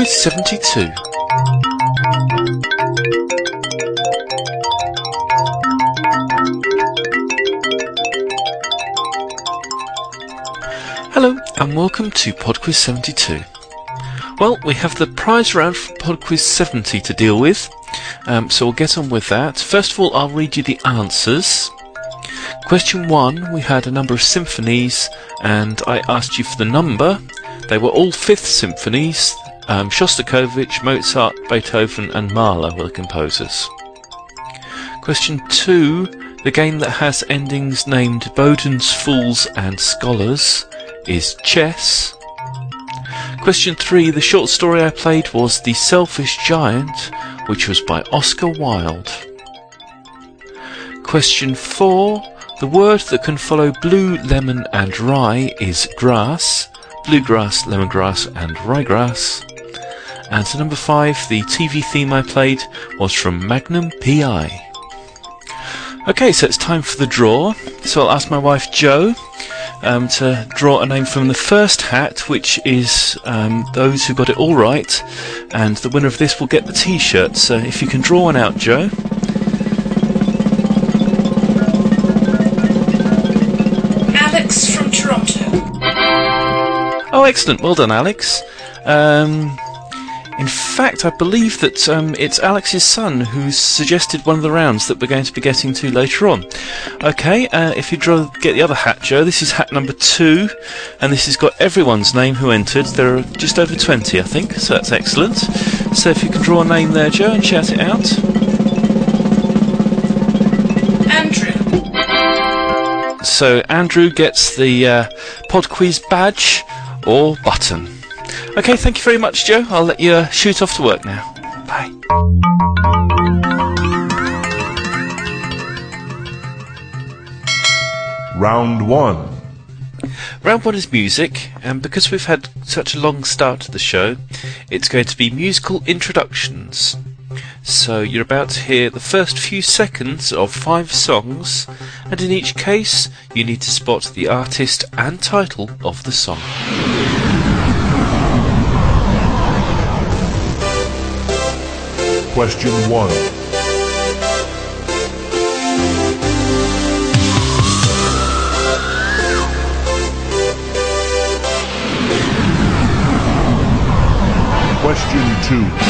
Quiz 72. Hello and welcome to Pod Quiz 72. Well, we have the prize round for Pod Quiz 70 to deal with, um, so we'll get on with that. First of all, I'll read you the answers. Question one, we had a number of symphonies, and I asked you for the number. They were all fifth symphonies. Um, Shostakovich, Mozart, Beethoven, and Mahler were the composers. Question two, the game that has endings named Boden's Fools and Scholars is chess. Question three, the short story I played was The Selfish Giant, which was by Oscar Wilde. Question four, the word that can follow blue, lemon, and rye is grass, bluegrass, lemongrass, and ryegrass. And to number five, the TV theme I played was from Magnum PI. Okay, so it's time for the draw. So I'll ask my wife Jo um, to draw a name from the first hat, which is um, those who got it all right, and the winner of this will get the T-shirt. So if you can draw one out, Jo. Alex from Toronto. Oh, excellent! Well done, Alex. Um, in fact, I believe that um, it's Alex's son who's suggested one of the rounds that we're going to be getting to later on. Okay, uh, if you draw, get the other hat, Jo. This is hat number two, and this has got everyone's name who entered. There are just over 20, I think, so that's excellent. So if you can draw a name there, Jo, and shout it out. Andrew. So Andrew gets the uh, Pod Quiz badge or button. Okay, thank you very much, Jo. I'll let you uh, shoot off to work now. Bye. Round 1. Round one is music, and because we've had such a long start to the show, it's going to be musical introductions. So you're about to hear the first few seconds of five songs, and in each case, you need to spot the artist and title of the song. Question 1. Question 2.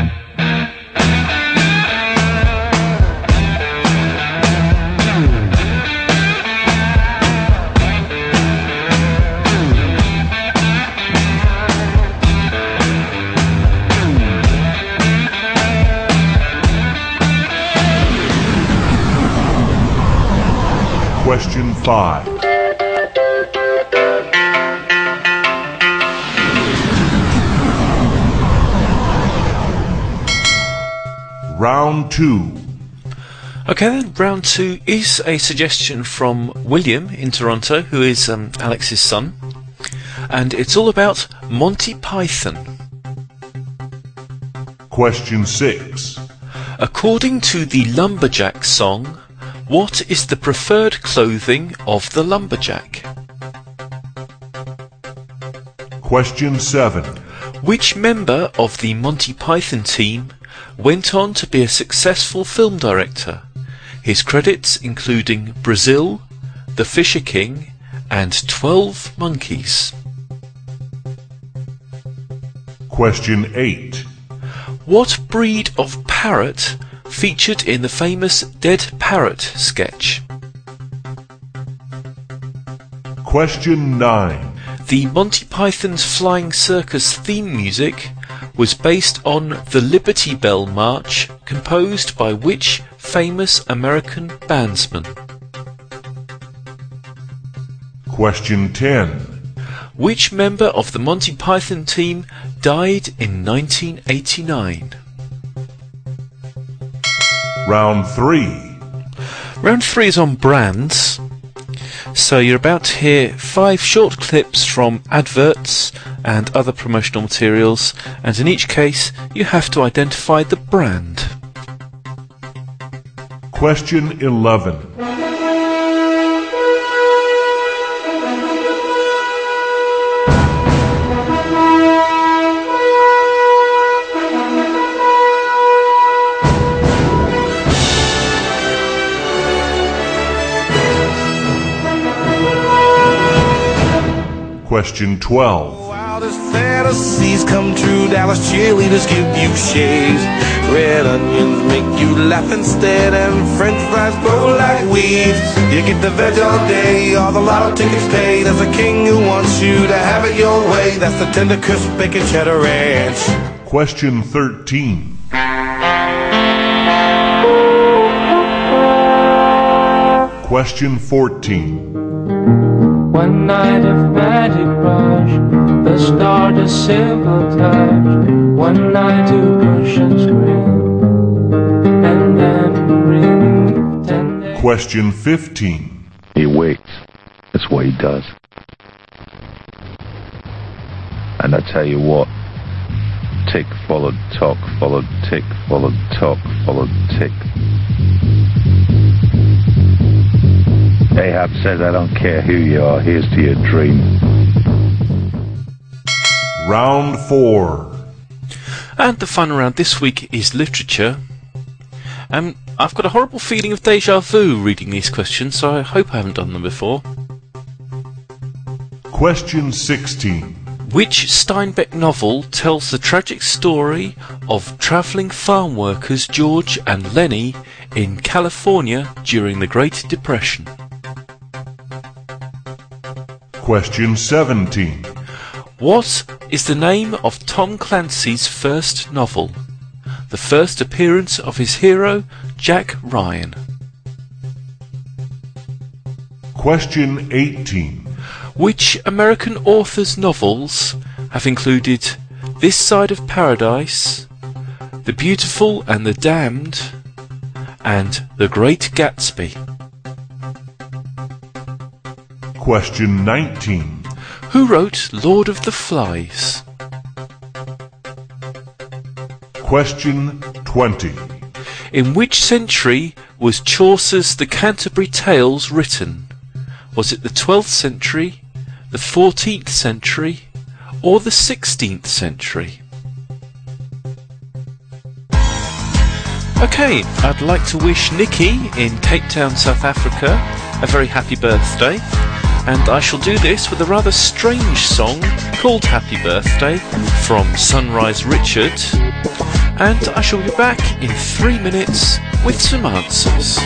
Question 5. Round 2. Okay, then round two is a suggestion from William in Toronto, who is um, Alex's son, and it's all about Monty Python. Question 6. According to the Lumberjack song, what is the preferred clothing of the lumberjack? Question 7. Which member of the Monty Python team went on to be a successful film director? His credits including Brazil, The Fisher King, and 12 Monkeys. Question 8. What breed of parrot featured in the famous Dead Parrot sketch? Question 9. The Monty Python's Flying Circus theme music was based on the Liberty Bell March composed by which famous American bandsman? Question 10. Which member of the Monty Python team died in 1989? Round 3. Round three is on brands. So you're about to hear five short clips from adverts and other promotional materials, and in each case, you have to identify the brand. Question 11. Question 12. Wildest fantasies come true. Dallas cheerleaders give you shades. Red onions make you laugh instead, and French fries grow like weeds. You get the veg all day, all the lotto tickets paid. There's a king who wants you to have it your way. That's the tender crisp bacon cheddar ranch. Question 13. Question 14. One night of magic rush, the start a simple touch. One night to push and scream, and then ring ten days. Question 15. He waits. That's what he does. And I tell you what, tick followed tock, followed tick, followed tock, followed tick. Ahab says, I don't care who you are, here's to your dream. Round 4. And the fun round this week is literature. Um, I've got a horrible feeling of deja vu reading these questions, so I hope I haven't done them before. Question 16. Which Steinbeck novel tells the tragic story of travelling farm workers George and Lennie in California during the Great Depression? Question 17. What is the name of Tom Clancy's first novel? The first appearance of his hero, Jack Ryan. Question 18. Which American author's novels have included This Side of Paradise, The Beautiful and the Damned, and The Great Gatsby? Question 19. Who wrote Lord of the Flies? Question 20. In which century was Chaucer's The Canterbury Tales written? Was it the 12th century, the 14th century, or the 16th century? Okay, I'd like to wish Nikki in Cape Town, South Africa, a very happy birthday. And I shall do this with a rather strange song called Happy Birthday from Sunrise Richard. And I shall be back in three minutes with some answers.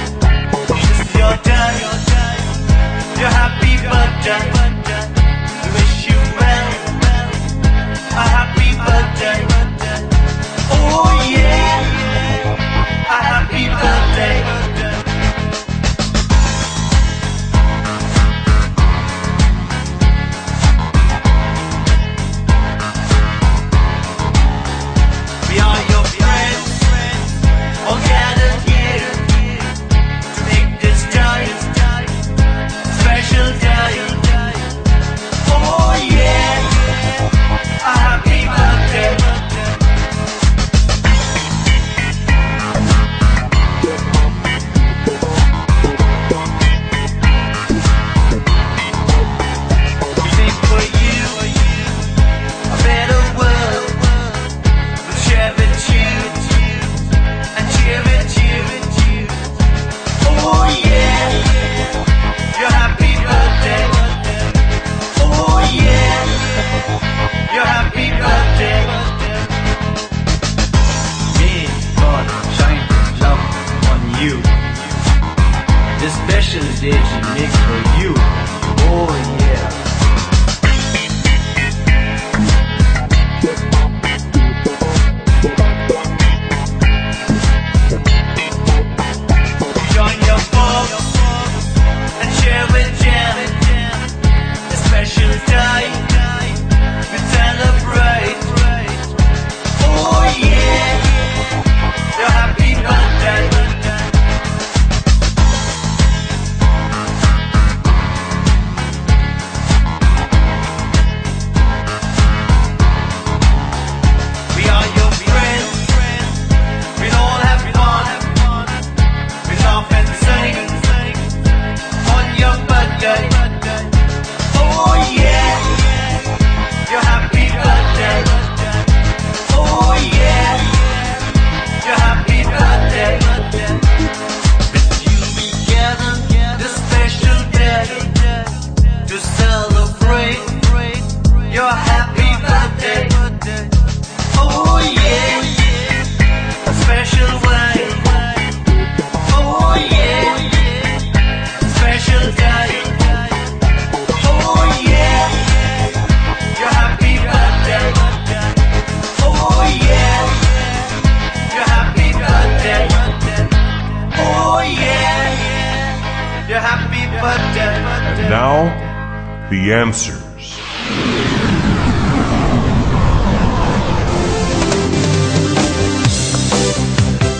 And now, the answers.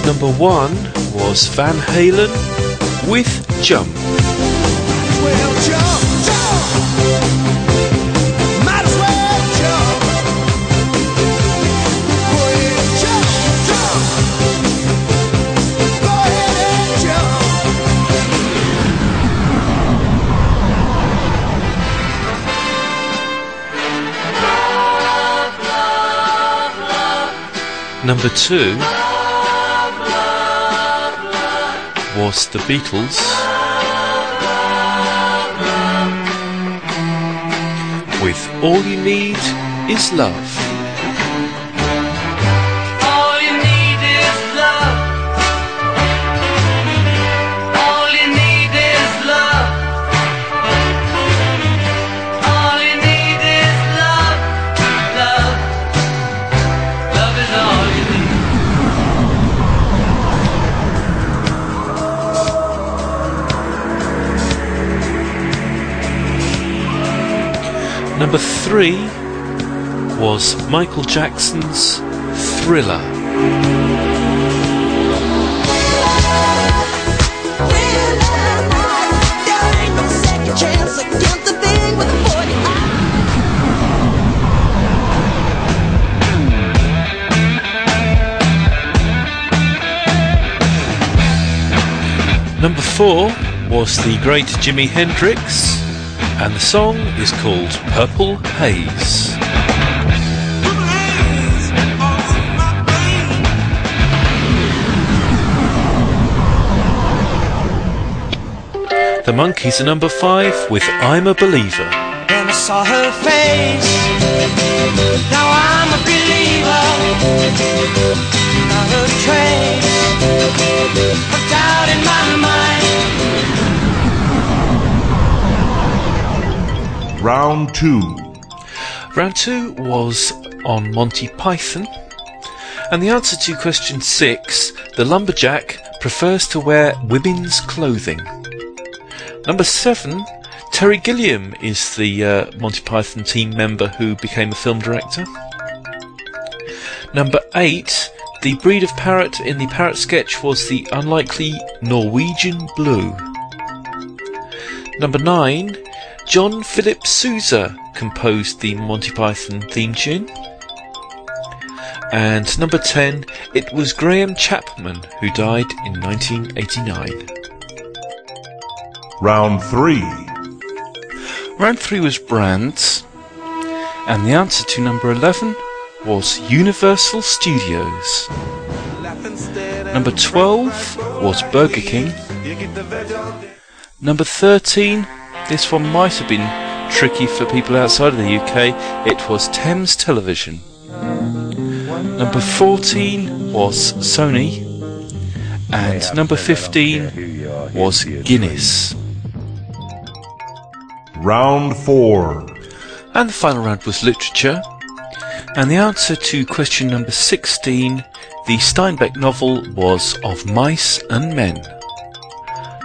Number one was Van Halen with Jump. Well, jump, jump. Number two was the Beatles with All You Need Is Love. Three was Michael Jackson's Thriller. Number four was the great Jimi Hendrix, and the song is called Purple Haze. The Monkees are number five with I'm a Believer. I saw her face. Now I'm a believer. Round 2. Round two was on Monty Python. And the answer to question six, the lumberjack prefers to wear women's clothing. Number seven, Terry Gilliam is the uh, Monty Python team member who became a film director. Number eight, the breed of parrot in the parrot sketch was the unlikely Norwegian blue. Number nine, John Philip Sousa composed the Monty Python theme tune. And number 10, it was Graham Chapman who died in 1989. Round 3. Round 3 was brands, and the answer to number 11 was Universal Studios. Number 12 was Burger King. Number 13, this one might have been tricky for people outside of the UK, it was Thames Television. Number 14 was Sony. And number 15 was Guinness. Round 4. And the final round was literature. And the answer to question number 16, the Steinbeck novel, was Of Mice and Men.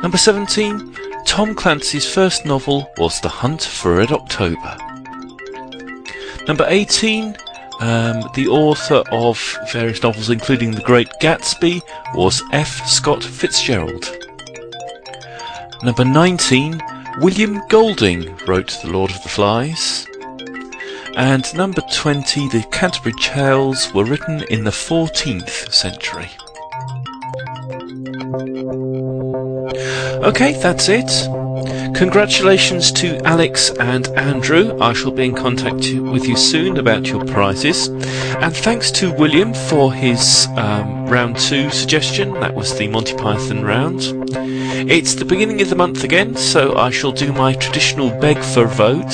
Number 17, Tom Clancy's first novel was The Hunt for Red October. Number 18, um, the author of various novels, including The Great Gatsby, was F. Scott Fitzgerald. Number 19, William Golding wrote The Lord of the Flies. And number 20, the Canterbury Tales were written in the 14th century. Okay, that's it. Congratulations to Alex and Andrew. I shall be in contact with you soon about your prizes. And thanks to William for his um, round two suggestion. That was the Monty Python round. It's the beginning of the month again, so I shall do my traditional beg for vote.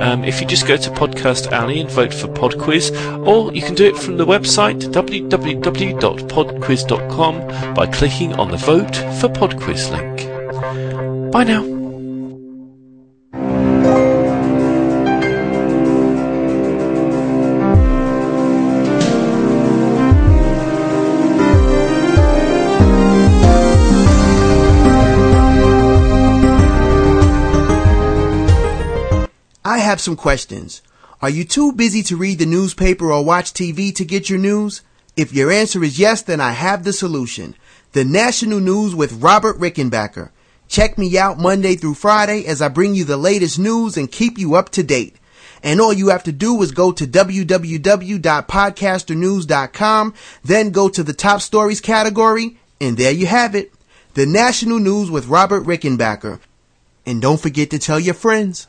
Um, if you just go to Podcast Alley and vote for PodQuiz, or you can do it from the website www.podquiz.com by clicking on the Vote for PodQuiz link. Bye now. Have some questions. Are you too busy to read the newspaper or watch TV to get your news? If your answer is yes, then I have the solution. The National News with Robert Rickenbacker. Check me out Monday through Friday as I bring you the latest news and keep you up to date. And all you have to do is go to www.podcasternews.com, then go to the top stories category, and there you have it. The National News with Robert Rickenbacker. And don't forget to tell your friends.